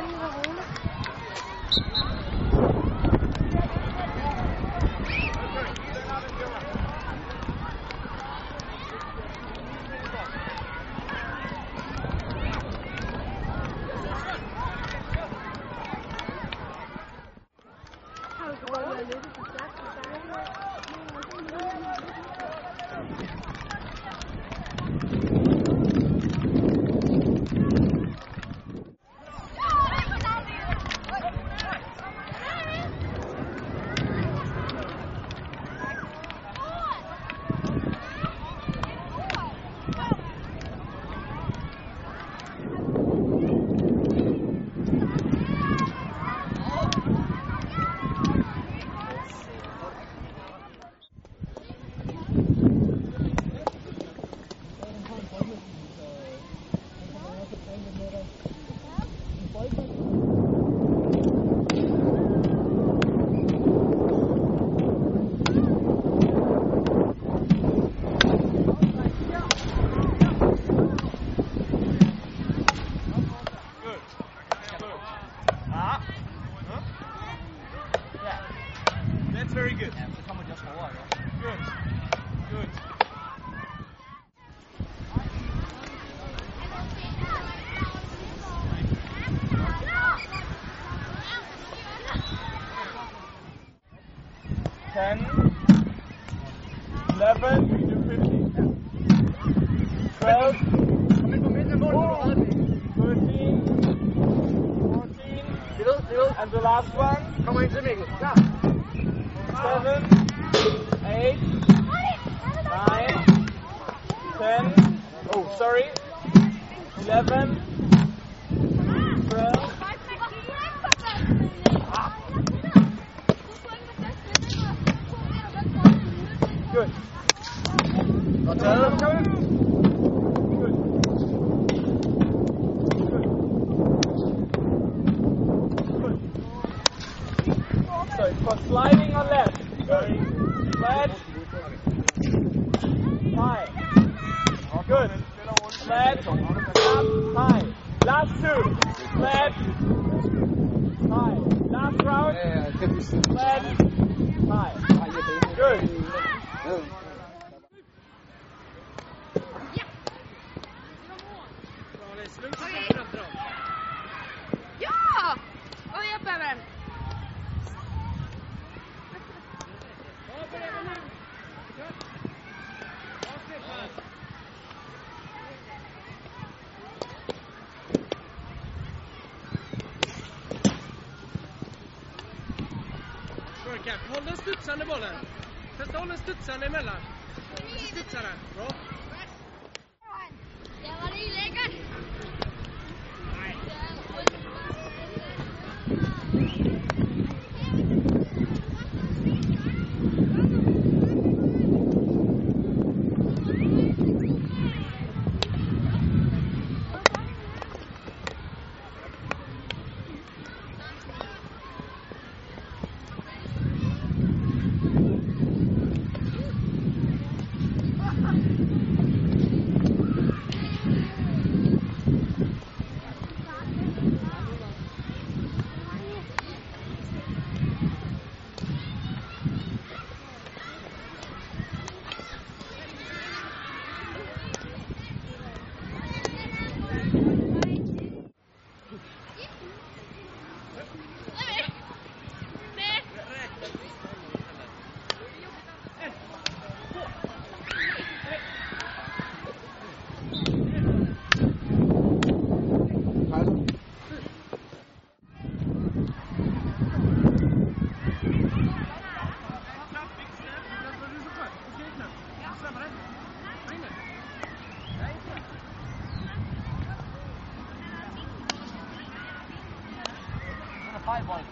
Thank you. 11, 12, 13, 14, and the last one. Come on, Jimmy. 7, 8, 9, 10, oh, sorry, 11, 12, Good. For sliding on left. Flat. High. Good. Flat. Up. High. Last two. Flat. High. Last round. Flat. High. Håll den studsande bollen. Testa håll den studsande emellan. Studsa den. Bra. Five ball.